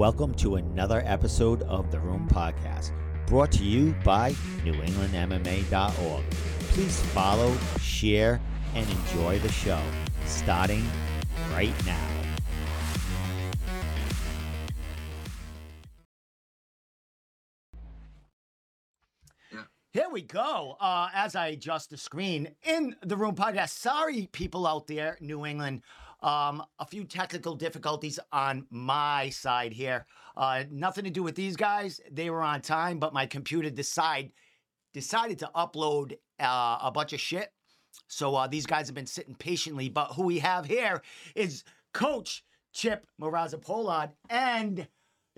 Welcome to another episode of the Room Podcast, brought to you by NewEnglandMMA.org. Please follow, share, and enjoy the show, starting right now. Here we go. Uh, as I adjust the screen in the room podcast. Sorry, people out there, New England. Um, a few technical difficulties on my side here. Uh, nothing to do with these guys. They were on time, but my computer decide decided to upload uh, a bunch of shit. So uh, these guys have been sitting patiently. But who we have here is Coach Chip Morazza Pollard and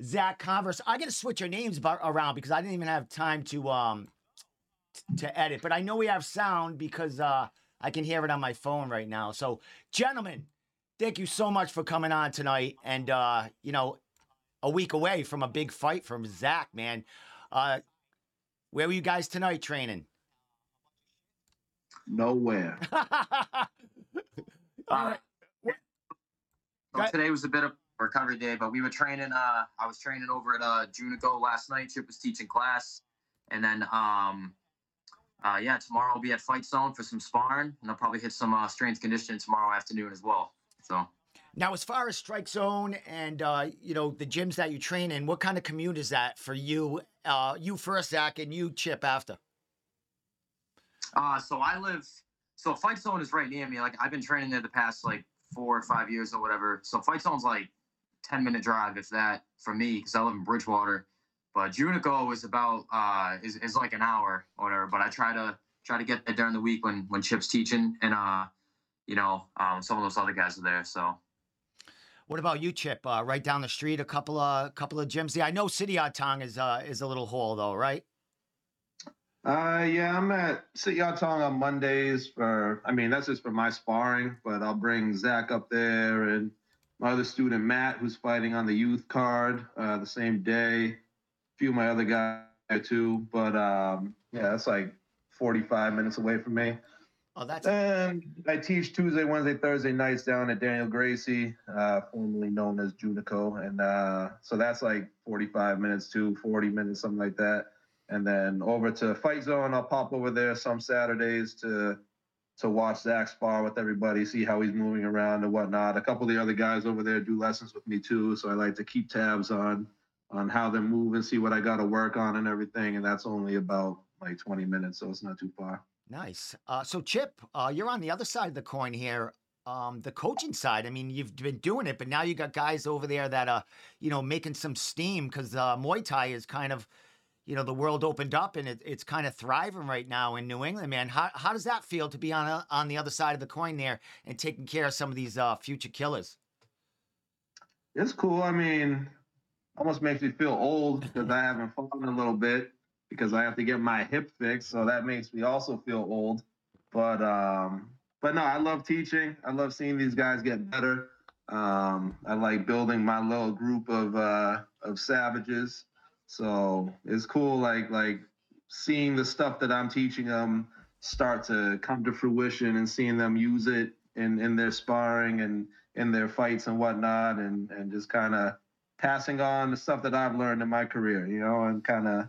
Zach Converse. I got to switch your names around because I didn't even have time to um, to edit, but I know we have sound because uh, I can hear it on my phone right now. So, gentlemen, thank you so much for coming on tonight. And uh, you know, a week away from a big fight from Zach, man. Uh, where were you guys tonight training? Nowhere. All right. Well, today was a bit of recovery day, but we were training. Uh, I was training over at uh, Junico last night. Chip was teaching class, and then um, uh, yeah, tomorrow I'll be at Fight Zone for some sparring, and I'll probably hit some uh, strength conditioning tomorrow afternoon as well. So. Now, as far as Strike Zone and uh, you know the gyms that you train in, what kind of commute is that for you? Uh, you first, Zach, and you Chip after. Uh, so I live. So Fight Zone is right near me. Like I've been training there the past like four or five years or whatever. So Fight Zone's like ten minute drive, if that, for me, because I live in Bridgewater. But Junico is about uh, is, is like an hour or whatever. But I try to try to get there during the week when when Chip's teaching and uh, you know, um, some of those other guys are there. So. What about you, Chip? Uh, right down the street, a couple of couple of gyms. Yeah, I know City Tong is uh, is a little hole though, right? Uh, yeah, I'm at City Tong on Mondays for. I mean, that's just for my sparring, but I'll bring Zach up there and my other student Matt, who's fighting on the youth card uh, the same day A few of my other guys too. But um, yeah, that's like 45 minutes away from me. Oh, that's. And I teach Tuesday, Wednesday, Thursday nights down at Daniel Gracie, uh, formerly known as Junico, and uh, so that's like 45 minutes to 40 minutes, something like that. And then over to Fight Zone, I'll pop over there some Saturdays to to watch Zach spar with everybody, see how he's moving around and whatnot. A couple of the other guys over there do lessons with me too, so I like to keep tabs on on how they're moving, see what I got to work on and everything. And that's only about like 20 minutes, so it's not too far. Nice. Uh, so, Chip, uh, you're on the other side of the coin here. Um, the coaching side. I mean, you've been doing it, but now you got guys over there that are, you know, making some steam because uh, Muay Thai is kind of, you know, the world opened up and it, it's kind of thriving right now in New England, man. How, how does that feel to be on a, on the other side of the coin there and taking care of some of these uh, future killers? It's cool. I mean, almost makes me feel old because I haven't fallen a little bit because I have to get my hip fixed. So that makes me also feel old. But um, but no, I love teaching. I love seeing these guys get better. Um, I like building my little group of uh, of savages. So it's cool, like like seeing the stuff that I'm teaching them start to come to fruition and seeing them use it in in their sparring and in their fights and whatnot, and and just kind of passing on the stuff that I've learned in my career, you know, and kind of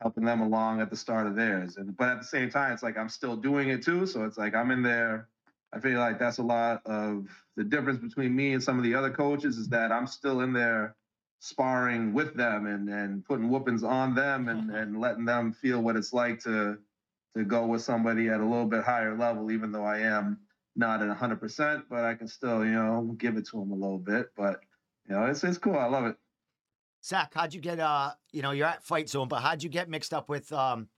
helping them along at the start of theirs. And but at the same time, it's like I'm still doing it too. So it's like I'm in there. I feel like that's a lot of the difference between me and some of the other coaches is that I'm still in there sparring with them and and putting whoopings on them and mm-hmm. and letting them feel what it's like to to go with somebody at a little bit higher level, even though I am not at 100%, but I can still, you know, give it to them a little bit. But you know, it's it's cool. I love it. Zach, how'd you get? Uh, you know, you're at Fight Zone, but how'd you get mixed up with um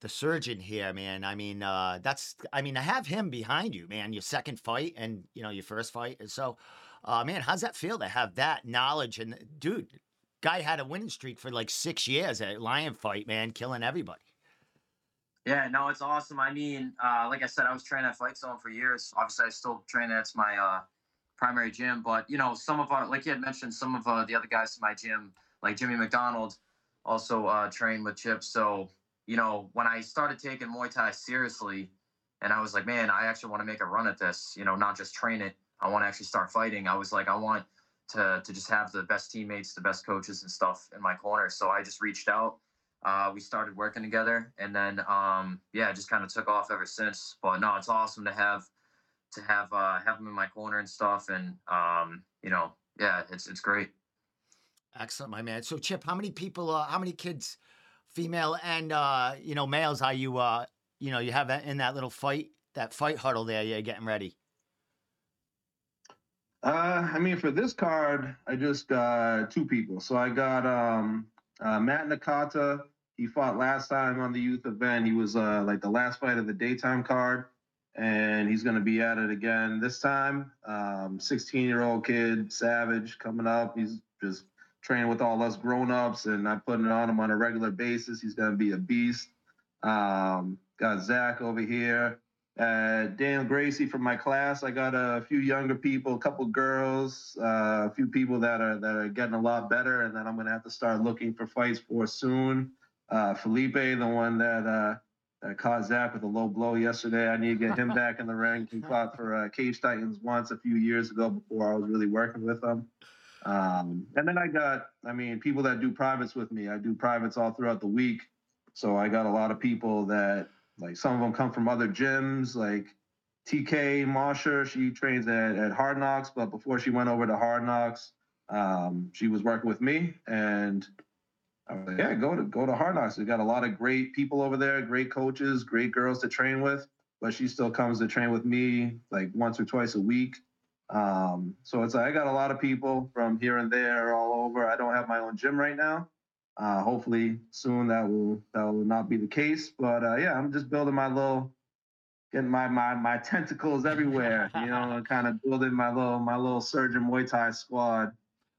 the surgeon here, man? I mean, uh, that's I mean, I have him behind you, man. Your second fight and you know your first fight, and so, uh, man, how's that feel to have that knowledge? And dude, guy had a winning streak for like six years at Lion Fight, man, killing everybody. Yeah, no, it's awesome. I mean, uh, like I said, I was training at Fight Zone for years. Obviously, I still train. That's my uh, primary gym. But you know, some of our, like you had mentioned, some of uh, the other guys in my gym, like Jimmy McDonald, also uh, trained with Chip. So you know, when I started taking Muay Thai seriously, and I was like, man, I actually want to make a run at this. You know, not just train it. I want to actually start fighting. I was like, I want, to to just have the best teammates, the best coaches and stuff in my corner. So I just reached out. Uh, we started working together, and then um, yeah, just kind of took off ever since. But no, it's awesome to have to have uh, have him in my corner and stuff, and um, you know, yeah, it's it's great. Excellent, my man. So Chip, how many people? Uh, how many kids, female and uh, you know males, are you? Uh, you know, you have that in that little fight, that fight huddle there. You're getting ready. Uh, I mean, for this card, I just got two people. So I got um, uh, Matt Nakata. He fought last time on the youth event. He was uh, like the last fight of the daytime card, and he's going to be at it again this time. 16 um, year old kid, savage, coming up. He's just training with all us grown ups, and I'm putting it on him on a regular basis. He's going to be a beast. Um, got Zach over here uh, Daniel Gracie from my class. I got a few younger people, a couple girls, uh, a few people that are that are getting a lot better, and then I'm gonna have to start looking for fights for soon. Uh, Felipe, the one that uh, caught Zach with a low blow yesterday. I need to get him back in the ring. He fought for uh, Cage Titans once a few years ago before I was really working with him. Um, and then I got, I mean, people that do privates with me. I do privates all throughout the week, so I got a lot of people that like some of them come from other gyms, like TK Mosher. She trains at, at Hard Knocks, but before she went over to Hard Knocks, um, she was working with me, and I was like, yeah, go to go to Hard Knocks. We got a lot of great people over there, great coaches, great girls to train with. But she still comes to train with me like once or twice a week. Um, so it's like I got a lot of people from here and there all over. I don't have my own gym right now, uh, hopefully soon that will that will not be the case. But uh, yeah, I'm just building my little, getting my my my tentacles everywhere. you know, kind of building my little my little surgeon Muay Thai squad,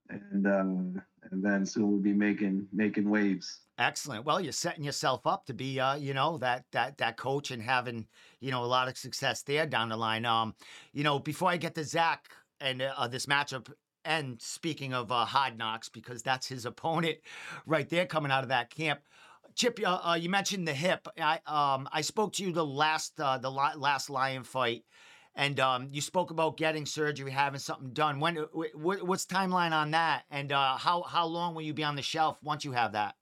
and um, and then soon we'll be making making waves. Excellent. Well, you're setting yourself up to be, uh, you know, that that that coach and having, you know, a lot of success there down the line. Um, you know, before I get to Zach and uh, this matchup and speaking of uh, Hard Knocks, because that's his opponent right there coming out of that camp. Chip, uh, uh, you mentioned the hip. I um I spoke to you the last uh, the last lion fight, and um you spoke about getting surgery, having something done. When w- what's timeline on that, and uh, how how long will you be on the shelf once you have that?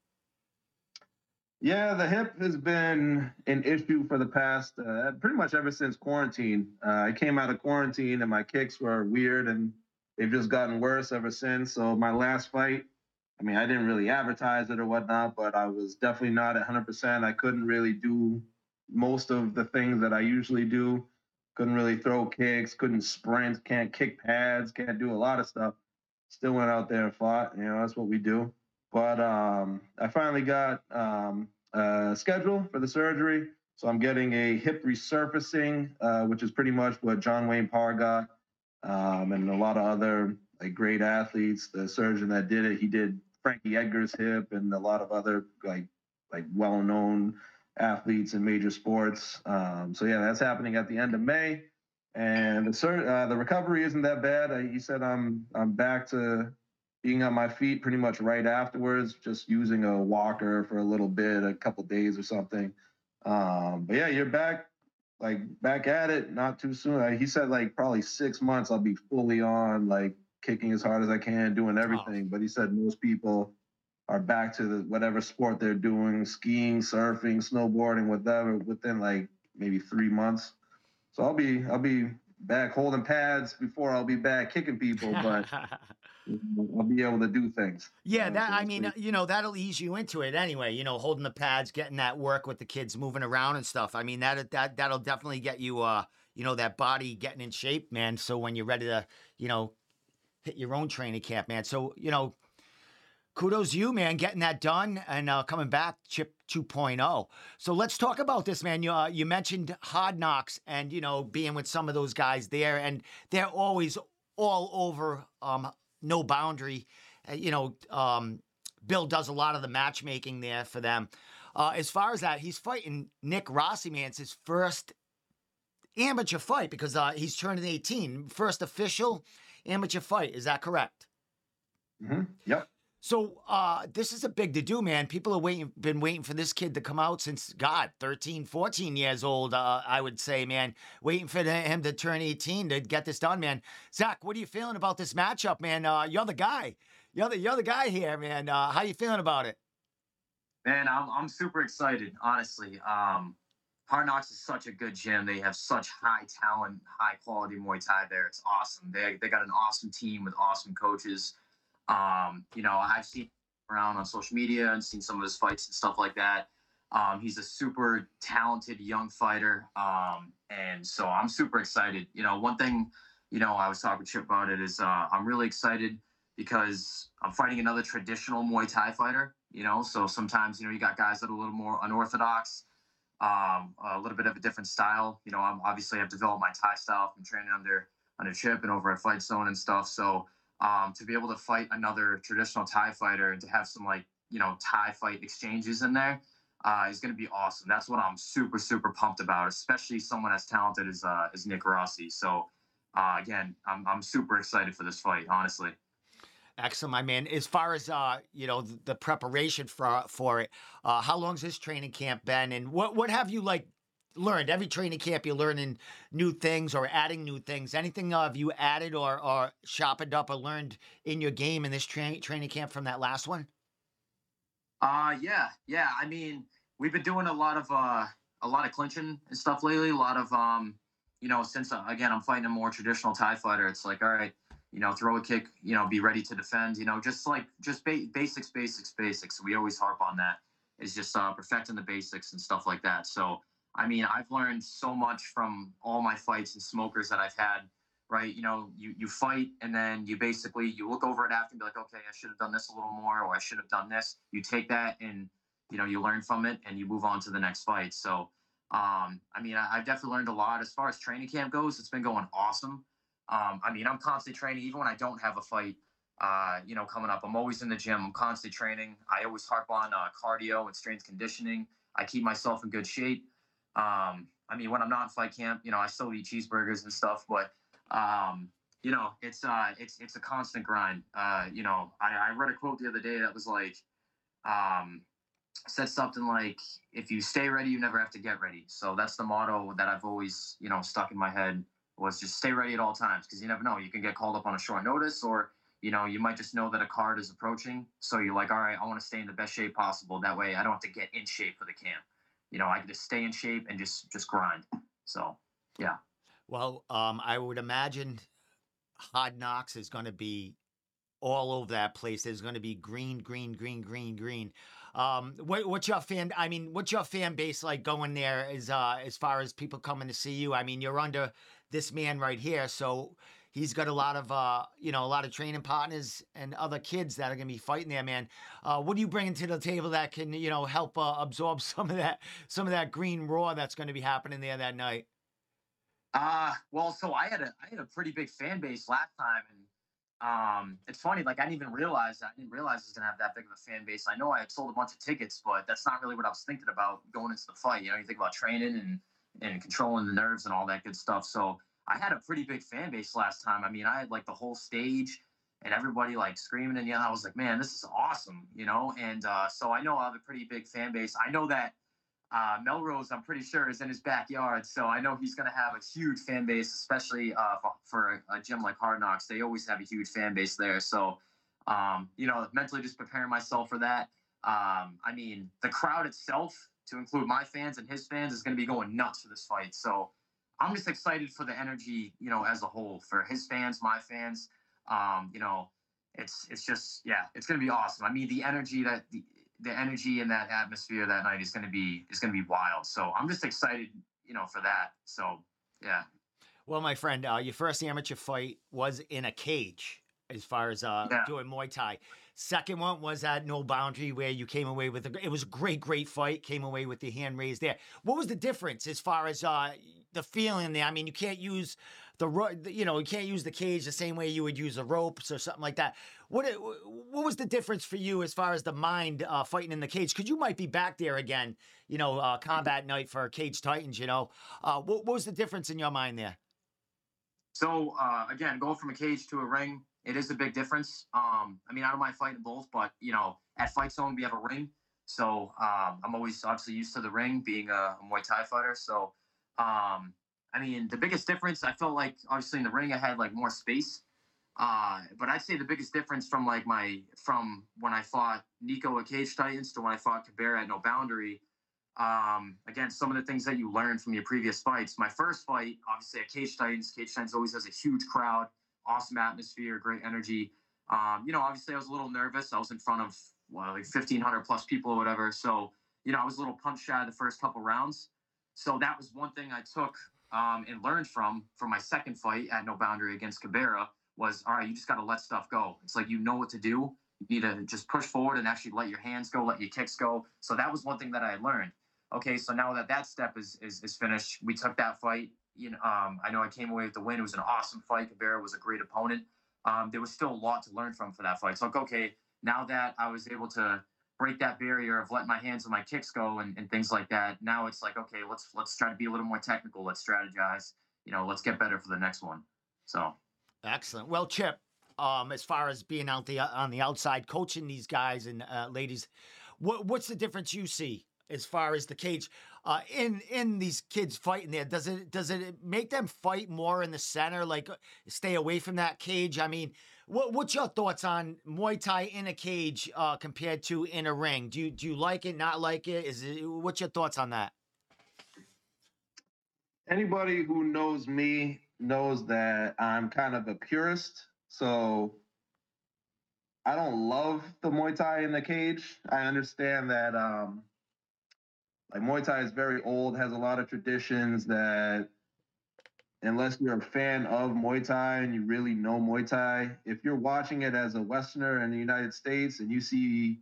Yeah, the hip has been an issue for the past uh, pretty much ever since quarantine. Uh, I came out of quarantine and my kicks were weird and they've just gotten worse ever since. So my last fight, I mean, I didn't really advertise it or whatnot, but I was definitely not 100%. I couldn't really do most of the things that I usually do. Couldn't really throw kicks, couldn't sprint, can't kick pads, can't do a lot of stuff. Still went out there and fought. You know, that's what we do. But um, I finally got um, a schedule for the surgery. So I'm getting a hip resurfacing, uh, which is pretty much what John Wayne Parr got um, and a lot of other like great athletes. The surgeon that did it, he did Frankie Edgar's hip and a lot of other like like well-known athletes in major sports. Um, so yeah, that's happening at the end of May, and the sur- uh, the recovery isn't that bad. I, he said I'm I'm back to being on my feet pretty much right afterwards, just using a walker for a little bit, a couple days or something. Um, but yeah, you're back like back at it not too soon. Like, he said like probably six months I'll be fully on, like kicking as hard as I can, doing everything. But he said most people are back to the, whatever sport they're doing, skiing, surfing, snowboarding, whatever, within like maybe three months. So I'll be I'll be back holding pads before I'll be back kicking people, but I'll be able to do things. Yeah, that I mean, you know, that'll ease you into it anyway. You know, holding the pads, getting that work with the kids, moving around and stuff. I mean, that that that'll definitely get you, uh, you know, that body getting in shape, man. So when you're ready to, you know, hit your own training camp, man. So you know, kudos you, man, getting that done and uh, coming back, Chip 2.0. So let's talk about this, man. You uh, you mentioned Hard Knocks and you know being with some of those guys there, and they're always all over um, no boundary. Uh, you know, um, Bill does a lot of the matchmaking there for them. Uh, as far as that, he's fighting Nick Rossi, man. It's his first amateur fight because uh, he's turning 18. First official amateur fight. Is that correct? Mm-hmm. Yep. So uh, this is a big to do, man. People have waiting, been waiting for this kid to come out since God, 13, 14 years old. Uh, I would say, man, waiting for him to turn 18 to get this done, man. Zach, what are you feeling about this matchup, man? Uh, you're the guy. You're the you're the guy here, man. Uh, how you feeling about it? Man, I'm I'm super excited, honestly. Um, Hard Knocks is such a good gym. They have such high talent, high quality Muay Thai there. It's awesome. They they got an awesome team with awesome coaches. Um, you know, I've seen around on social media and seen some of his fights and stuff like that. Um, he's a super talented young fighter, um, and so I'm super excited. You know, one thing, you know, I was talking to Chip about it is uh, I'm really excited because I'm fighting another traditional Muay Thai fighter. You know, so sometimes you know you got guys that are a little more unorthodox, um, a little bit of a different style. You know, I'm obviously I've developed my Thai style from training under under Chip and over at Fight Zone and stuff. So um, to be able to fight another traditional Thai fighter and to have some like you know Thai fight exchanges in there uh, is going to be awesome. That's what I'm super super pumped about, especially someone as talented as uh, as Nick Rossi. So uh, again, I'm I'm super excited for this fight, honestly. Excellent, my man. As far as uh, you know, the, the preparation for for it, uh, how long's this training camp been, and what what have you like learned? Every training camp, you're learning new things or adding new things. Anything uh, have you added or or sharpened up or learned in your game in this training training camp from that last one? Uh, yeah, yeah. I mean, we've been doing a lot of uh, a lot of clinching and stuff lately. A lot of um, you know, since uh, again I'm fighting a more traditional Thai fighter, it's like all right you know, throw a kick, you know, be ready to defend, you know, just like just ba- basics, basics, basics. We always harp on that. Is just uh, perfecting the basics and stuff like that. So, I mean, I've learned so much from all my fights and smokers that I've had. Right, you know, you you fight and then you basically you look over it after and be like, okay, I should have done this a little more, or I should have done this. You take that and you know you learn from it and you move on to the next fight. So, um, I mean, I, I've definitely learned a lot as far as training camp goes. It's been going awesome. Um, I mean, I'm constantly training, even when I don't have a fight. Uh, you know, coming up, I'm always in the gym. I'm constantly training. I always harp on uh, cardio and strength conditioning. I keep myself in good shape. Um, I mean, when I'm not in fight camp, you know, I still eat cheeseburgers and stuff, but um, you know, it's uh, it's it's a constant grind. Uh, you know, I, I read a quote the other day that was like, um, said something like, "If you stay ready, you never have to get ready." So that's the motto that I've always, you know, stuck in my head was just stay ready at all times because you never know. You can get called up on a short notice or you know, you might just know that a card is approaching. So you're like, all right, I want to stay in the best shape possible. That way I don't have to get in shape for the camp. You know, I can just stay in shape and just just grind. So yeah. Well, um, I would imagine Hard Knocks is going to be all over that place. There's going to be green, green, green, green, green. Um, what, what's your fan? I mean, what's your fan base like going there? As uh, as far as people coming to see you? I mean, you're under this man right here. So he's got a lot of uh, you know a lot of training partners and other kids that are going to be fighting there, man. Uh, what are you bringing to the table that can you know help uh, absorb some of that some of that green raw that's going to be happening there that night? Uh well, so I had a I had a pretty big fan base last time, and um, it's funny. Like I didn't even realize I didn't realize I was gonna have that big of a fan base. I know I had sold a bunch of tickets, but that's not really what I was thinking about going into the fight. You know, you think about training and and controlling the nerves and all that good stuff. So I had a pretty big fan base last time. I mean, I had like the whole stage and everybody like screaming and yelling. I was like, man, this is awesome, you know? And uh, so I know I have a pretty big fan base. I know that uh, Melrose, I'm pretty sure, is in his backyard. So I know he's going to have a huge fan base, especially uh, for, for a, gym like Hard Knocks. They always have a huge fan base there. So, um, you know, mentally just preparing myself for that. Um, I mean, the crowd itself to include my fans and his fans, is going to be going nuts for this fight. So I'm just excited for the energy, you know, as a whole, for his fans, my fans. Um, you know, it's it's just yeah, it's going to be awesome. I mean, the energy that the, the energy in that atmosphere that night is going to be is to be wild. So I'm just excited, you know, for that. So yeah. Well, my friend, uh, your first amateur fight was in a cage, as far as uh, yeah. doing Muay Thai. Second one was at No Boundary, where you came away with a, it was a great, great fight. Came away with the hand raised there. What was the difference as far as uh, the feeling there? I mean, you can't use the you know you can't use the cage the same way you would use the ropes or something like that. What what was the difference for you as far as the mind uh, fighting in the cage? Because you might be back there again, you know, uh, combat night for Cage Titans. You know, uh, what, what was the difference in your mind there? So uh, again, going from a cage to a ring, it is a big difference. Um, I mean, I don't mind fighting both, but you know, at Fight Zone we have a ring, so um, I'm always obviously used to the ring, being a, a Muay Thai fighter. So um, I mean, the biggest difference I felt like obviously in the ring I had like more space. Uh, but I'd say the biggest difference from like my from when I fought Nico at Cage Titans to when I fought Kabera at No Boundary. Um, again, some of the things that you learned from your previous fights. My first fight, obviously at Cage Titans, Cage Titans always has a huge crowd, awesome atmosphere, great energy. Um, you know, obviously I was a little nervous. I was in front of well, like 1,500 plus people or whatever. So, you know, I was a little punch shy the first couple rounds. So that was one thing I took um, and learned from for my second fight at No Boundary against Kabera was all right. You just got to let stuff go. It's like you know what to do. You need to just push forward and actually let your hands go, let your kicks go. So that was one thing that I learned. Okay, so now that that step is is, is finished, we took that fight. You know, um, I know I came away with the win. It was an awesome fight. Cabrera was a great opponent. Um, there was still a lot to learn from for that fight. So like, okay, now that I was able to break that barrier of letting my hands and my kicks go and, and things like that. Now it's like, okay, let's let's try to be a little more technical. Let's strategize. You know, let's get better for the next one. So excellent. Well, Chip, um, as far as being out the on the outside coaching these guys and uh, ladies, what what's the difference you see as far as the cage uh, in in these kids fighting there? Does it does it make them fight more in the center, like uh, stay away from that cage? I mean, what, what's your thoughts on Muay Thai in a cage uh, compared to in a ring? Do you do you like it? Not like it? Is it? What's your thoughts on that? Anybody who knows me knows that I'm kind of a purist, so I don't love the Muay Thai in the cage. I understand that um, like Muay Thai is very old, has a lot of traditions that unless you're a fan of Muay Thai and you really know Muay Thai, if you're watching it as a Westerner in the United States and you see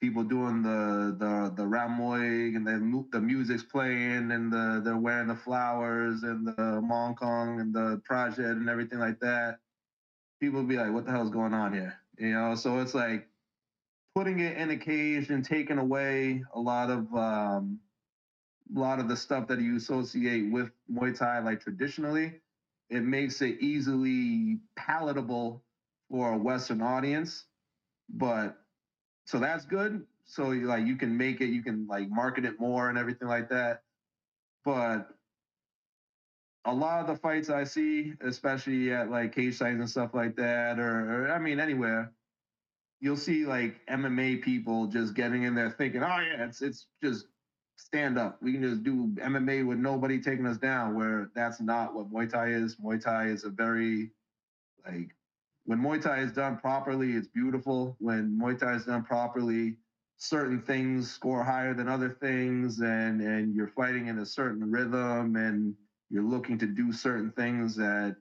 people doing the the the Ram Muay and the the music's playing and the they're wearing the flowers and the Mongkol and the project and everything like that, people be like, "What the hell's going on here?" You know. So it's like putting it in a cage and taking away a lot of um, a lot of the stuff that you associate with Muay Thai, like traditionally, it makes it easily palatable for a Western audience. But so that's good. So you like you can make it, you can like market it more and everything like that. But a lot of the fights I see, especially at like cage sites and stuff like that, or, or I mean anywhere, you'll see like MMA people just getting in there thinking, oh yeah, it's it's just stand up. We can just do MMA with nobody taking us down. Where that's not what Muay Thai is. Muay Thai is a very like when Muay Thai is done properly, it's beautiful. When Muay Thai is done properly, certain things score higher than other things, and and you're fighting in a certain rhythm, and you're looking to do certain things that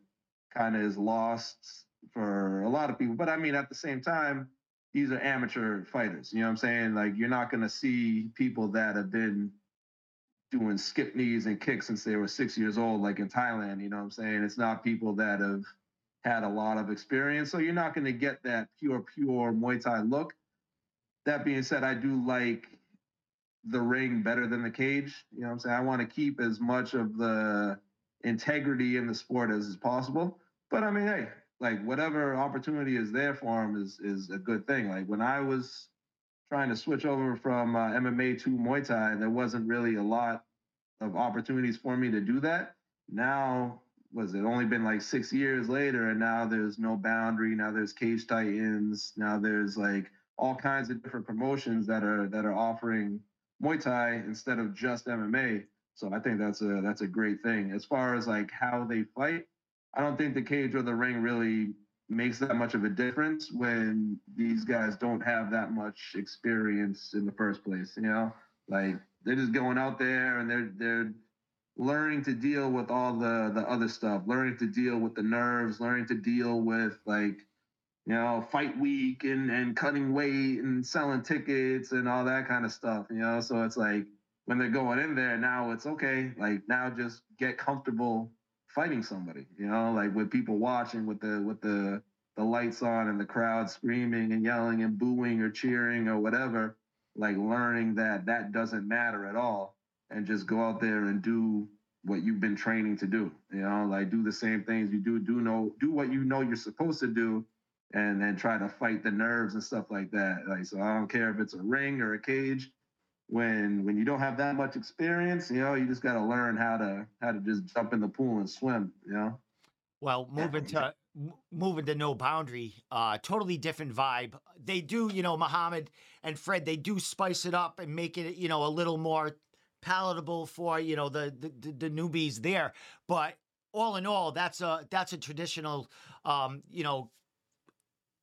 kind of is lost for a lot of people. But I mean, at the same time, these are amateur fighters. You know what I'm saying? Like you're not to see people that have been doing skip knees and kicks since they were six years old, like in Thailand. You know what I'm saying? It's not people that have had a lot of experience. So you're not to get that pure, pure Muay Thai look. That being said, I do like the ring better than the cage. You know what I'm saying? I want to keep as much of the integrity in the sport as is possible. But I mean, hey, like whatever opportunity is there for him is is a good thing. Like when I was trying to switch over from uh, MMA to Muay Thai, there wasn't really a lot of opportunities for me to do that. Now, was it only been like six years later, and now there's no boundary. Now there's Cage Titans. Now there's like all kinds of different promotions that are that are offering Muay Thai instead of just MMA. So I think that's a that's a great thing. As far as like how they fight, I don't think the cage or the ring really makes that much of a difference when these guys don't have that much experience in the first place. You know, like they're just going out there and they're they're learning to deal with all the the other stuff, learning to deal with the nerves, learning to deal with like you know fight week and and cutting weight and selling tickets and all that kind of stuff. You know, so it's like when they're going in there now, it's okay. Like now, just get comfortable fighting somebody, you know, like with people watching with the with the the lights on and the crowd screaming and yelling and booing or cheering or whatever, like learning that that doesn't matter at all and just go out there and do what you've been training to do. You know, like do the same things you do, do know, do what you know you're supposed to do, and then try to fight the nerves and stuff like that. Like, so I don't care if it's a ring or a cage. When when you don't have that much experience, you know, you just got to learn how to how to just jump in the pool and swim. You know. Well, moving to moving to no boundary, uh, totally different vibe. They do, you know, Muhammad and Fred, they do spice it up and make it, you know, a little more palatable for you know the the, the newbies there. But all in all, that's a that's a traditional, um, you know,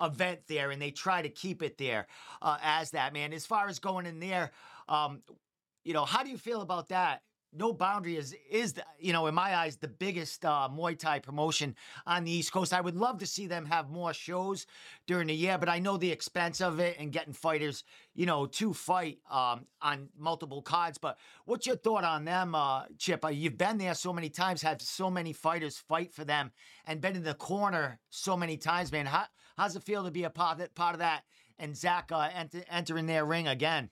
event there, and they try to keep it there uh, as that man. As far as going in there, um, you know, how do you feel about that? no boundary is is the, you know in my eyes the biggest uh, Muay Thai promotion on the East Coast. I would love to see them have more shows during the year, but I know the expense of it and getting fighters, you know, to fight um, on multiple cards. But what's your thought on them, uh, Chip? Uh, you've been there so many times, had so many fighters fight for them, and been in the corner so many times, man. How how's it feel to be a part of, part of that? And Zach uh, enter, entering their ring again.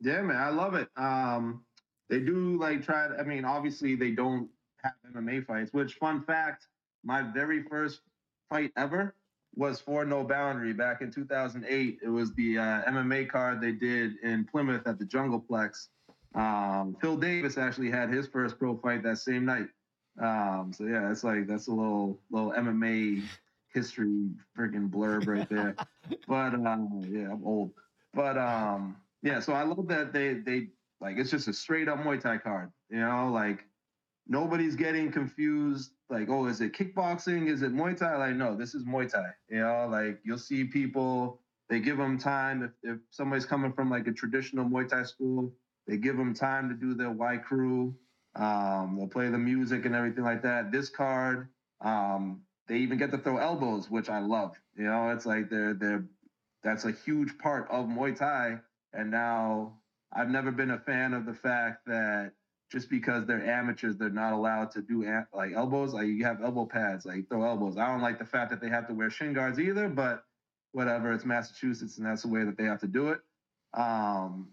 Yeah, man, I love it. Um, they do like try to, I mean, obviously they don't have MMA fights, which fun fact, my very first fight ever was for No Boundary back in 2008. It was the uh, MMA card they did in Plymouth at the Jungleplex. Um, Phil Davis actually had his first pro fight that same night. Um, so yeah, it's like that's a little little MMA history freaking blurb right there. but um, yeah, I'm old. But um, yeah, so I love that they they like it's just a straight up Muay Thai card. You know, like nobody's getting confused. Like, oh, is it kickboxing? Is it Muay Thai? Like, no, this is Muay Thai. You know, like you'll see people. They give them time. If, if somebody's coming from like a traditional Muay Thai school, they give them time to do their wai kru. Um, they'll play the music and everything like that. This card, um, they even get to throw elbows, which I love. You know, it's like they're they're that's a huge part of Muay Thai. And now I've never been a fan of the fact that just because they're amateurs, they're not allowed to do like elbows. Like you have elbow pads, like throw elbows. I don't like the fact that they have to wear shin guards either, but whatever. It's Massachusetts, and that's the way that they have to do it. Um,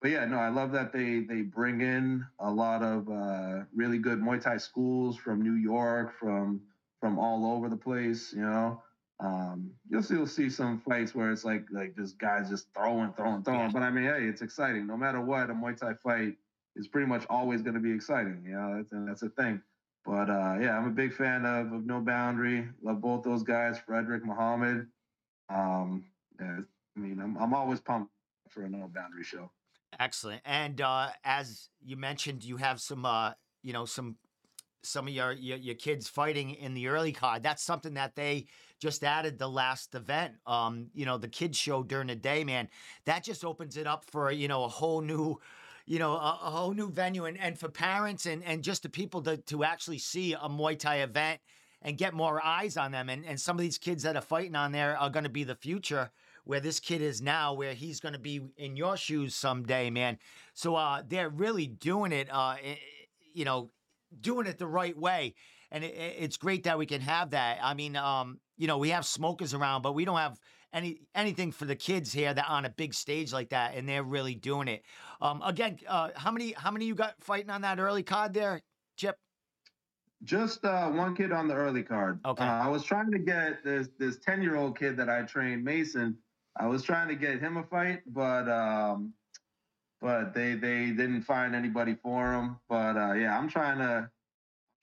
but yeah, no, I love that they they bring in a lot of uh, really good Muay Thai schools from New York, from from all over the place. You know, um, you'll still see some fights where it's like like just guys just throwing, throwing, throwing. Yeah. But I mean, hey, it's exciting. No matter what, a Muay Thai fight is pretty much always going to be exciting. You know, that's, that's a thing. But uh, yeah, I'm a big fan of, of No Boundary. Love both those guys, Frederick Muhammad. Um, yeah, I mean, I'm I'm always pumped for a No Boundary show. Excellent. And uh, as you mentioned, you have some uh, you know some some of your, your, your kids fighting in the early card. That's something that they just added the last event. Um, you know, the kids show during the day, man. That just opens it up for you know a whole new, you know, a, a whole new venue, and, and for parents and and just the people to to actually see a Muay Thai event and get more eyes on them. And and some of these kids that are fighting on there are going to be the future. Where this kid is now, where he's going to be in your shoes someday, man. So uh, they're really doing it. Uh, you know, doing it the right way and it, it's great that we can have that. I mean, um, you know, we have smokers around, but we don't have any anything for the kids here that on a big stage like that, and they're really doing it. Um, again, uh, how many how many you got fighting on that early card there, Chip? Just uh, one kid on the early card. Okay. Uh, I was trying to get this this ten year old kid that I trained, Mason. I was trying to get him a fight, but um, but they they didn't find anybody for him. But uh, yeah, I'm trying to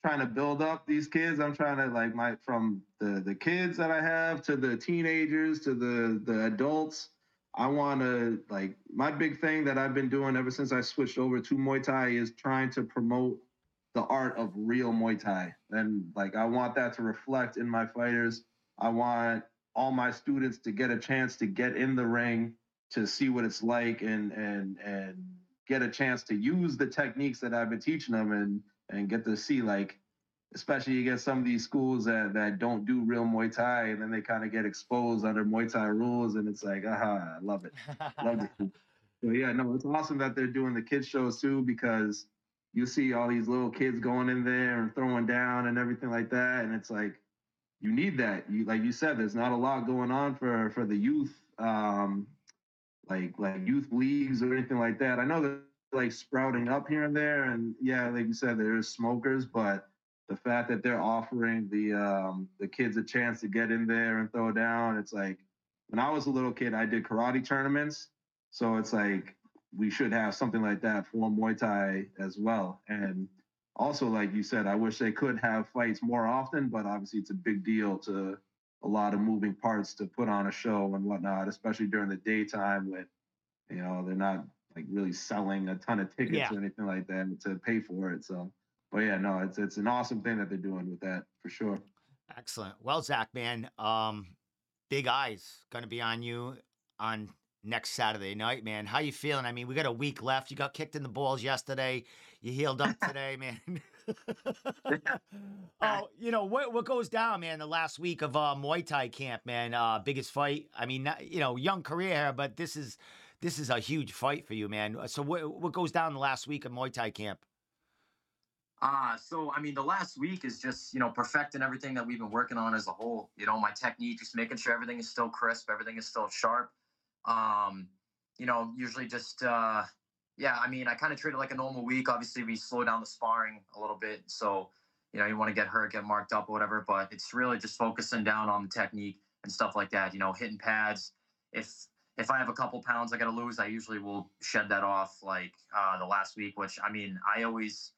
trying to build up these kids. I'm trying to like my from the the kids that I have to the teenagers to the the adults. I want to like my big thing that I've been doing ever since I switched over to Muay Thai is trying to promote the art of real Muay Thai. And like I want that to reflect in my fighters. I want all my students to get a chance to get in the ring to see what it's like and and and get a chance to use the techniques that I've been teaching them and and get to see like especially against some of these schools that, that don't do real Muay Thai and then they kind of get exposed under Muay Thai rules and it's like, aha, I love it. love it. So yeah, no, it's awesome that they're doing the kids shows too because you see all these little kids going in there and throwing down and everything like that. And it's like you need that. You like you said, there's not a lot going on for for the youth, um, like like youth leagues or anything like that. I know that like sprouting up here and there. And yeah, like you said, there's smokers, but the fact that they're offering the um, the kids a chance to get in there and throw down, it's like when I was a little kid, I did karate tournaments, so it's like we should have something like that for Muay Thai as well. And also, like you said, I wish they could have fights more often, but obviously it's a big deal to a lot of moving parts to put on a show and whatnot, especially during the daytime when you know they're not like really selling a ton of tickets yeah. or anything like that to pay for it. So, but yeah, no, it's it's an awesome thing that they're doing with that for sure. Excellent. Well, Zach, man, um, big eyes going to be on you on next Saturday night, man. How you feeling? I mean, we got a week left. You got kicked in the balls yesterday. You healed up today, man. oh, you know what? What goes down, man? The last week of uh, Muay Thai camp, man. Uh, biggest fight. I mean, you know, young career, but this is this is a huge fight for you, man. So what what goes down the last week of Muay Thai camp? Uh, so I mean, the last week is just you know perfecting everything that we've been working on as a whole. You know, my technique, just making sure everything is still crisp, everything is still sharp. Um, you know, usually just uh, yeah. I mean, I kind of treat it like a normal week. Obviously, we slow down the sparring a little bit, so you know, you want to get hurt, get marked up, or whatever. But it's really just focusing down on the technique and stuff like that. You know, hitting pads. If if I have a couple pounds I got to lose, I usually will shed that off like uh, the last week. Which I mean, I always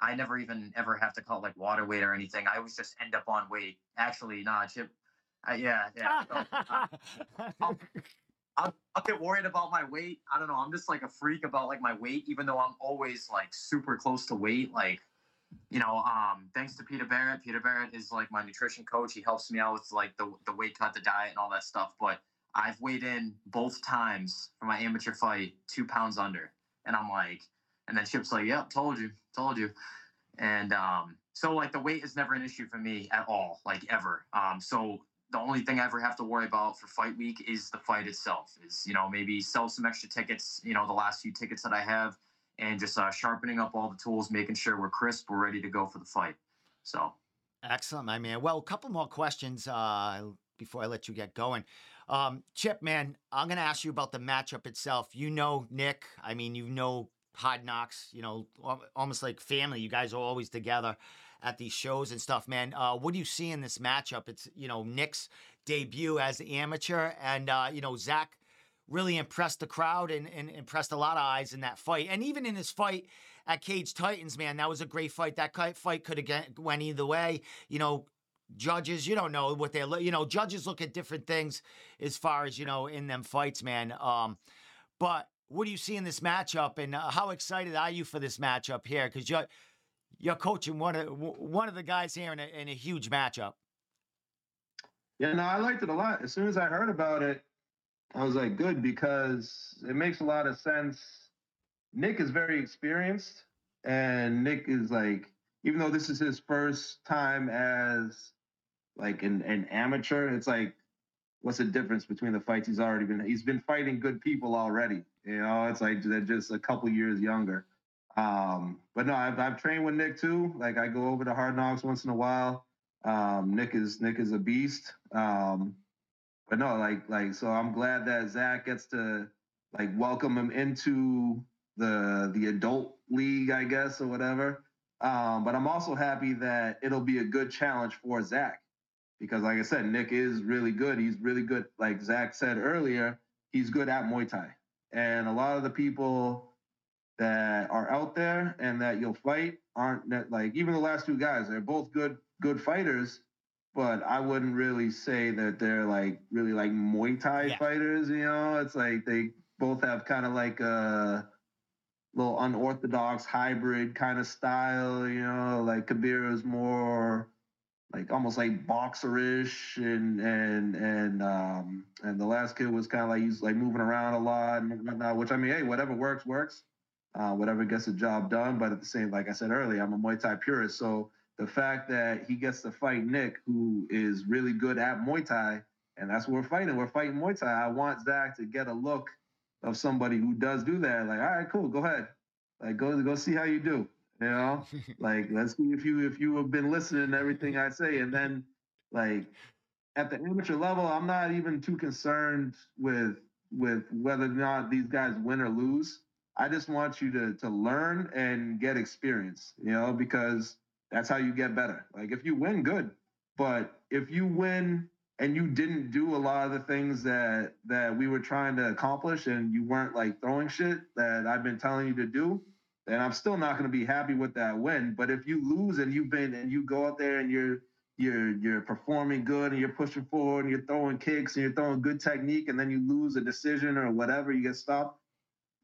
I never even ever have to call it like water weight or anything. I always just end up on weight. Actually, nah, Chip. Uh, yeah, yeah. So, uh, I'll, I'll, get worried about my weight. I don't know. I'm just like a freak about like my weight, even though I'm always like super close to weight. Like, you know, um, thanks to Peter Barrett. Peter Barrett is like my nutrition coach. He helps me out with like the the weight cut, the diet, and all that stuff. But I've weighed in both times for my amateur fight, two pounds under, and I'm like, and then Chip's like, "Yep, told you, told you." And um, so like the weight is never an issue for me at all, like ever. Um, so the only thing I ever have to worry about for fight week is the fight itself. Is you know maybe sell some extra tickets, you know the last few tickets that I have, and just uh, sharpening up all the tools, making sure we're crisp, we're ready to go for the fight. So excellent, my man. Well, a couple more questions uh, before I let you get going. Um, Chip, man, I'm to ask you about the matchup itself. You know Nick. I mean, you know Hard Knocks, you know, almost like family. You guys are always together at these shows and stuff, man. Uh, what do you see in this matchup? It's, you know, Nick's debut as the amateur, and, uh, you know, Zach really impressed the crowd and, and impressed a lot of eyes in that fight. And even in his fight at Cage Titans, man, that was a great fight. That fight could have went either way. You know, judges, you don't know what they look you know, judges look at different things as far as, you know, in them fights, man. Um, but what do you see in this matchup, and uh, how excited are you for this matchup here? Because you're coaching one of one of the guys here in a, in a huge matchup. Yeah, no, I liked it a lot. As soon as I heard about it, I was like, good, because it makes a lot of sense. Nick is very experienced, and Nick is like, even though this is his first time as like an, an amateur, it's like, what's the difference between the fights he's already been? He's been fighting good people already. You know, it's like they're just a couple years younger. Um, but no, I've, I've trained with Nick too. Like I go over to Hard Knocks once in a while. Um, Nick is Nick is a beast. Um, but no, like like so I'm glad that Zach gets to like welcome him into the the adult league, I guess, or whatever. Um, but I'm also happy that it'll be a good challenge for Zach because, like I said, Nick is really good. He's really good. Like Zach said earlier, he's good at Muay Thai. And a lot of the people that are out there and that you'll fight aren't that, like even the last two guys. They're both good good fighters, but I wouldn't really say that they're like really like Muay Thai yeah. fighters. You know, it's like they both have kind of like a little unorthodox hybrid kind of style. You know, like Kabir is more like almost like boxerish and and and um and the last kid was kind of like he's like moving around a lot and whatnot, which I mean, hey, whatever works works, uh, whatever gets the job done. But at the same, like I said earlier, I'm a Muay Thai purist, so the fact that he gets to fight Nick, who is really good at Muay Thai, and that's what we're fighting. We're fighting Muay Thai. I want Zach to get a look of somebody who does do that. Like, all right, cool, go ahead. Like, go go see how you do. You know, like let's see if you if you have been listening to everything I say, and then like at the amateur level, I'm not even too concerned with with whether or not these guys win or lose. I just want you to to learn and get experience, you know, because that's how you get better. Like if you win, good. But if you win and you didn't do a lot of the things that that we were trying to accomplish and you weren't like throwing shit that I've been telling you to do, then I'm still not going to be happy with that win. But if you lose and you've been and you go out there and you're you're you're performing good and you're pushing forward and you're throwing kicks and you're throwing good technique and then you lose a decision or whatever, you get stopped.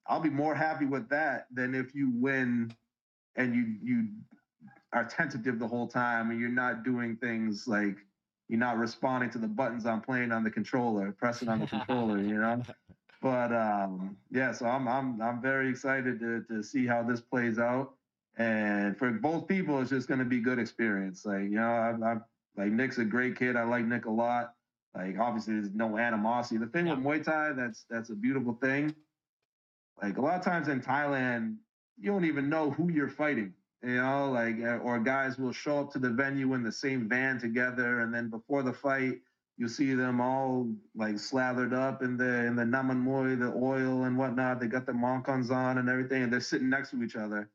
I'll be more happy with that than if you win and you you are tentative the whole time and you're not doing things like you're not responding to the buttons I'm playing on the controller, pressing on the controller, you know. But um, yeah, so I'm I'm I'm very excited to to see how this plays out, and for both people, it's just going to be good experience. Like you know, I'm, I'm like Nick's a great kid. I like Nick a lot. Like obviously, there's no animosity. The thing yeah. with Muay Thai, that's that's a beautiful thing. Like a lot of times in Thailand, you don't even know who you're fighting you know, like uh, or guys will show up to the venue in the same van together, and then before the fight, you see them all like slathered up in the in the namman the oil and whatnot. They got the Mongkols on and everything, and they're sitting next to each other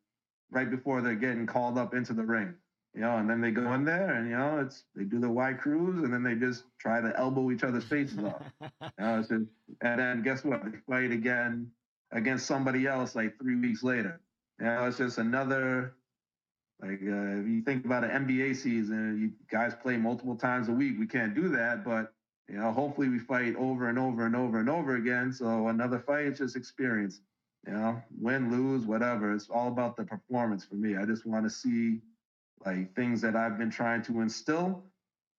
right before they're getting called up into the ring. You know, and then they go in there and you know it's they do the wai krus and then they just try to elbow each other's faces off. You know, just, and then guess what? They fight again against somebody else like three weeks later. You know, it's just another like uh, if you think about an NBA season, you guys play multiple times a week. We can't do that, but you know, hopefully we fight over and over and over and over again. So another fight is just experience. You know, win, lose, whatever. It's all about the performance for me. I just want to see like things that I've been trying to instill.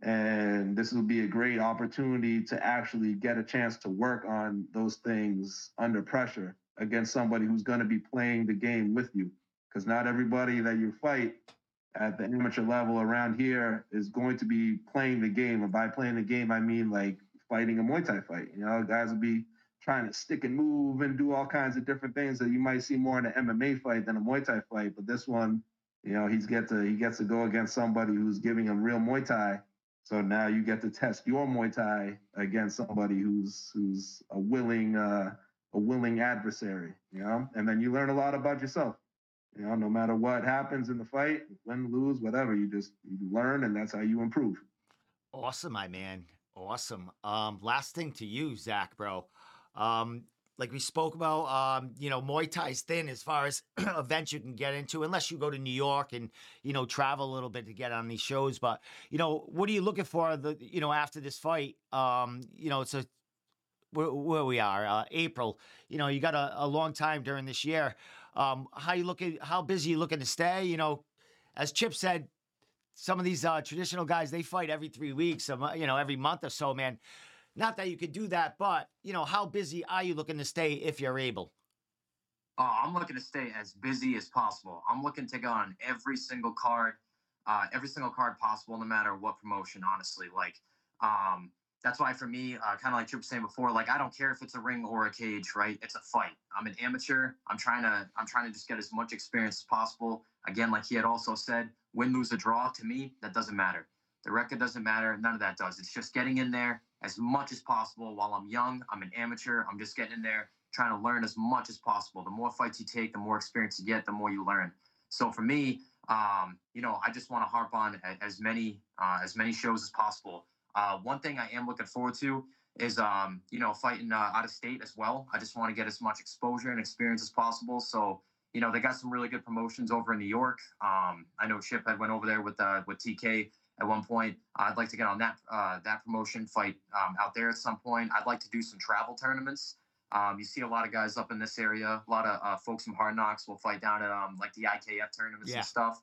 And this will be a great opportunity to actually get a chance to work on those things under pressure against somebody who's going to be playing the game with you because not everybody that you fight at the amateur level around here is going to be playing the game. And by playing the game, I mean like fighting a Muay Thai fight. You know, guys will be trying to stick and move and do all kinds of different things that you might see more in an MMA fight than a Muay Thai fight. But this one, you know, he's get to he gets to go against somebody who's giving him real Muay Thai. So now you get to test your Muay Thai against somebody who's who's a willing uh, a willing adversary, you know, and then you learn a lot about yourself. You know, no matter what happens in the fight, win, lose, whatever, you just you learn, and that's how you improve. Awesome, my man. Awesome. Um, last thing to you, Zach, bro. Um, like we spoke about, um, you know, Muay Thai's thin as far as events you can get into, unless you go to New York and you know travel a little bit to get on these shows. But you know, what are you looking for? The you know after this fight, um, you know, it's a where, where we are, uh, April. You know, you got a, a long time during this year. Um, how you looking? How busy you looking to stay? You know, as Chip said, some of these uh, traditional guys they fight every three weeks, you know, every month or so. Man, not that you could do that, but you know, how busy are you looking to stay if you're able? Oh, I'm looking to stay as busy as possible. I'm looking to go on every single card, uh, every single card possible, no matter what promotion. Honestly, like, um, that's why for me, uh, kind of like you were saying before, like I don't care if it's a ring or a cage, right? It's a fight. I'm an amateur. I'm trying to I'm trying to just get as much experience as possible. Again, like he had also said, win, lose, or draw. To me, that doesn't matter. The record doesn't matter. None of that does. It's just getting in there as much as possible. While I'm young, I'm an amateur. I'm just getting in there, trying to learn as much as possible. The more fights you take, the more experience you get, the more you learn. So for me, um, you know, I just want to harp on as many uh, as many shows as possible. Uh, one thing I am looking forward to is, um, you know, fighting uh, out of state as well. I just want to get as much exposure and experience as possible. So, you know, they got some really good promotions over in New York. Um, I know Chip had went over there with uh, with TK at one point. I'd like to get on that uh, that promotion, fight um, out there at some point. I'd like to do some travel tournaments. Um, you see a lot of guys up in this area. A lot of uh, folks from Hard Knocks will fight down at um, like the IKF tournaments yeah. and stuff.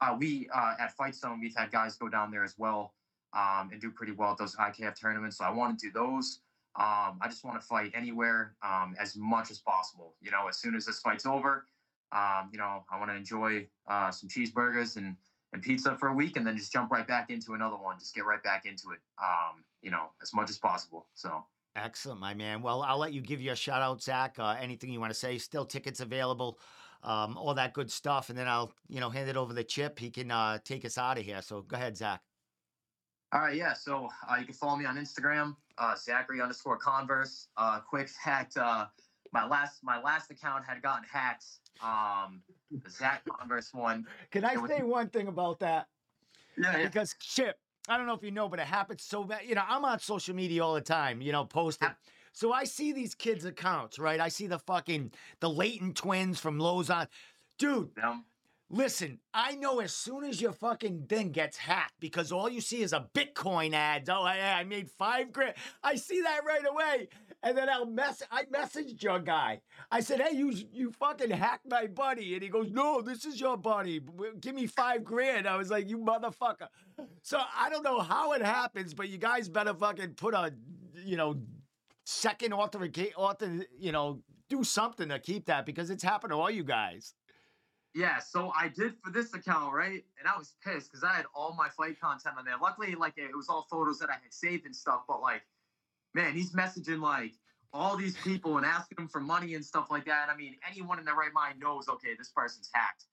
Uh, we uh, at Fight Zone, we've had guys go down there as well um, and do pretty well at those IKF tournaments. So I want to do those. Um, I just want to fight anywhere um, as much as possible. You know, as soon as this fight's over, um, you know, I want to enjoy uh, some cheeseburgers and, and pizza for a week and then just jump right back into another one. Just get right back into it, um, you know, as much as possible. So. Excellent, my man. Well, I'll let you give you a shout out, Zach. Uh, anything you want to say? Still tickets available, um, all that good stuff, and then I'll, you know, hand it over to Chip. He can uh, take us out of here. So go ahead, Zach. All right, yeah. So uh, you can follow me on Instagram, uh, Zachary underscore Converse. Uh, quick fact: uh, my last my last account had gotten hacked. Um, the Zach Converse one. Can I was- say one thing about that? Yeah, yeah. Because Chip, I don't know if you know, but it happens so bad. You know, I'm on social media all the time, you know, posting. So I see these kids' accounts, right? I see the fucking the Leighton twins from Lozon. Dude, Um, listen, I know as soon as your fucking thing gets hacked, because all you see is a Bitcoin ad. Oh, I, I made five grand. I see that right away. And then I'll mess I messaged your guy. I said, hey, you you fucking hacked my buddy. And he goes, No, this is your buddy. Give me five grand. I was like, you motherfucker. So I don't know how it happens, but you guys better fucking put a you know second authentication author, you know, do something to keep that because it's happened to all you guys. Yeah, so I did for this account, right? And I was pissed because I had all my fight content on there. Luckily, like it was all photos that I had saved and stuff. But like, man, he's messaging like all these people and asking them for money and stuff like that. And I mean, anyone in their right mind knows, okay, this person's hacked.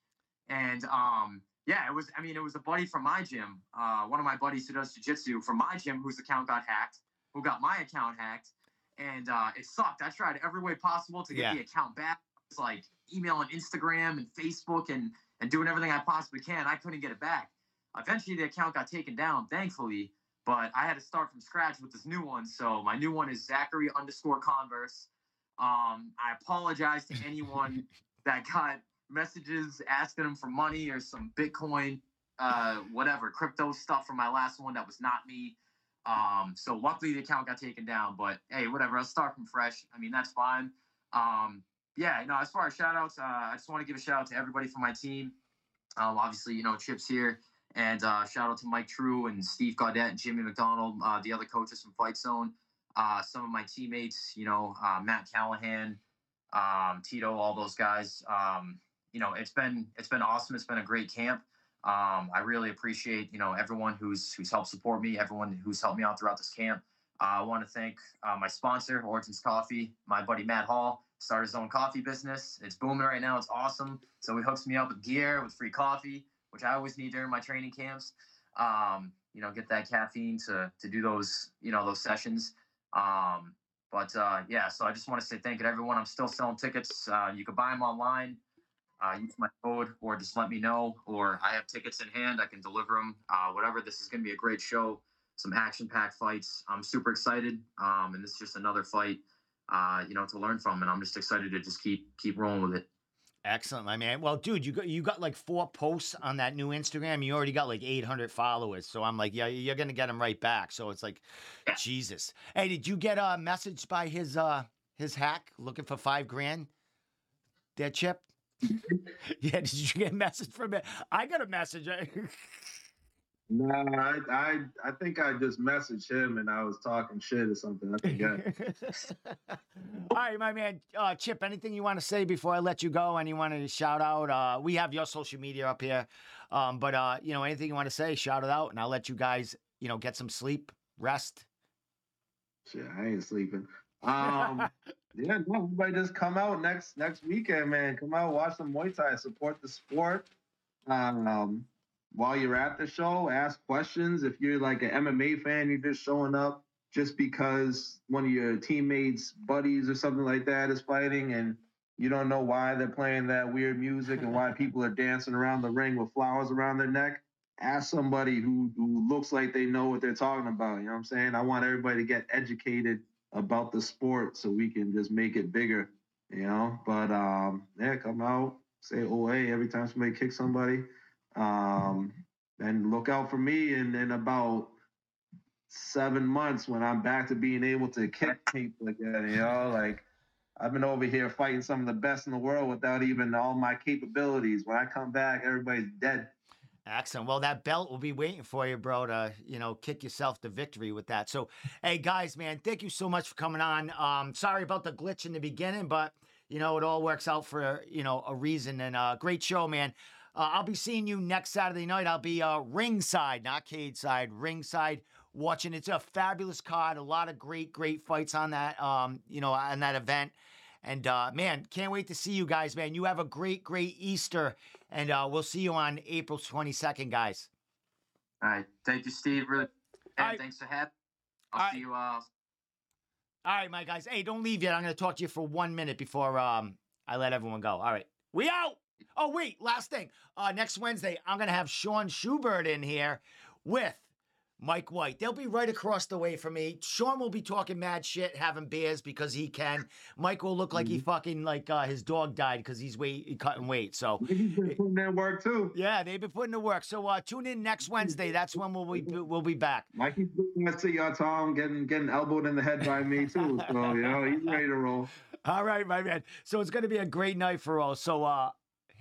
And um, yeah, it was. I mean, it was a buddy from my gym, uh, one of my buddies who does jujitsu from my gym, whose account got hacked, who got my account hacked, and uh, it sucked. I tried every way possible to get Yeah. the account back. It's like emailing Instagram and Facebook and and doing everything I possibly can. I couldn't get it back. Eventually, the account got taken down, thankfully. But I had to start from scratch with this new one. So my new one is Zachary underscore Converse. Um, I apologize to anyone that got messages asking them for money or some Bitcoin, uh, whatever crypto stuff from my last one that was not me. Um, so luckily the account got taken down. But hey, whatever. I'll start from fresh. I mean that's fine. Um, yeah, no, as far as shout outs, uh, I just want to give a shout out to everybody from my team. Um, obviously, you know, Chip's here. And uh, shout out to Mike True and Steve Gaudette and Jimmy McDonald, uh, the other coaches from Fight Zone. Uh, some of my teammates, you know, uh, Matt Callahan, um, Tito, all those guys. Um, you know, it's been it's been awesome. It's been a great camp. Um, I really appreciate you know everyone who's who's helped support me, everyone who's helped me out throughout this camp. Uh, I want to thank my sponsor, Origins Coffee, my buddy Matt Hall, started his own coffee business. It's booming right now. It's awesome. So he hooks me up with gear, with free coffee, which I always need during my training camps. Um, you know, get that caffeine to to do those you know those sessions. Um, but uh, yeah, so I just want to say thank you to everyone. I'm still selling tickets. Uh, you can buy them online. Uh, use my code, or just let me know. Or I have tickets in hand. I can deliver them. Uh, whatever. This is going to be a great show. Some action-packed fights. I'm super excited. Um, and this is just another fight, uh, you know, to learn from. And I'm just excited to just keep keep rolling with it. Excellent, my man. Well, dude, you got you got like four posts on that new Instagram. You already got like 800 followers. So I'm like, yeah, you're gonna get them right back. So it's like, Yeah. Jesus. Hey, did you get a message by his uh his hack looking for five grand? There, Chip. yeah, did you get a message from it? I got a message. No, I, I I think I just messaged him and I was talking shit or something. I. All right, my man, uh, Chip. Anything you want to say before I let you go? And you to shout out? Uh, we have your social media up here, um, but uh, you know, anything you want to say, shout it out, and I'll let you guys, you know, get some sleep, rest. Shit, I ain't sleeping. Um, yeah, no, everybody just come out next next weekend, man. Come out, watch some Muay Thai, support the sport. Um, while you're at the show, ask questions. If you're like an MMA fan, you're just showing up just because one of your teammates, buddies, or something like that is fighting, and you don't know why they're playing that weird music and why people are dancing around the ring with flowers around their neck. Ask somebody who, who looks like they know what they're talking about. You know what I'm saying? I want everybody to get educated about the sport so we can just make it bigger, you know. But um, yeah, come out, say OA every time somebody kicks somebody. Um, and look out for me in, in about seven months when I'm back to being able to kick people again, you know, like I've been over here fighting some of the best in the world without even all my capabilities. When I come back, everybody's dead. Excellent. Well, that belt will be waiting for you, bro, to, you know, kick yourself to victory with that. So, hey, guys, man, thank you so much for coming on. Um, sorry about the glitch in the beginning, but, you know, it all works out for, you know, a reason. And uh, great show, man. Uh, I'll be seeing you next Saturday night. I'll be uh, ringside, not cage side, ringside watching. It's a fabulous card. A lot of great, great fights on that, um, you know, on that event. And uh, man, can't wait to see you guys, man. You have a great, great Easter, and uh, we'll see you on April 22nd, guys. All right, thank you, Steve. Really, All and right. thanks for having. I'll All see you. Uh, All right, my guys. Hey, don't leave yet. I'm going to talk to you for one minute before um I let everyone go. All right, we out. Oh wait, last thing. Uh, next Wednesday, I'm going to have Sean Schubert in here with Mike White. They'll be right across the way from me. Sean will be talking mad shit, having beers because he can. Mike will look like he Mm-hmm. fucking like uh, his dog died because he's weight cutting weight. So He's been putting in work too. yeah, they've been putting to work. So uh, tune in next Wednesday. That's when we'll be we'll be back. Mikey's to y'all, Tom, getting getting elbowed in the head by me too. So you know he's ready to roll. All right, my man. So it's gonna be a great night for all. So uh,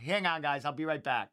hang on, guys. I'll be right back.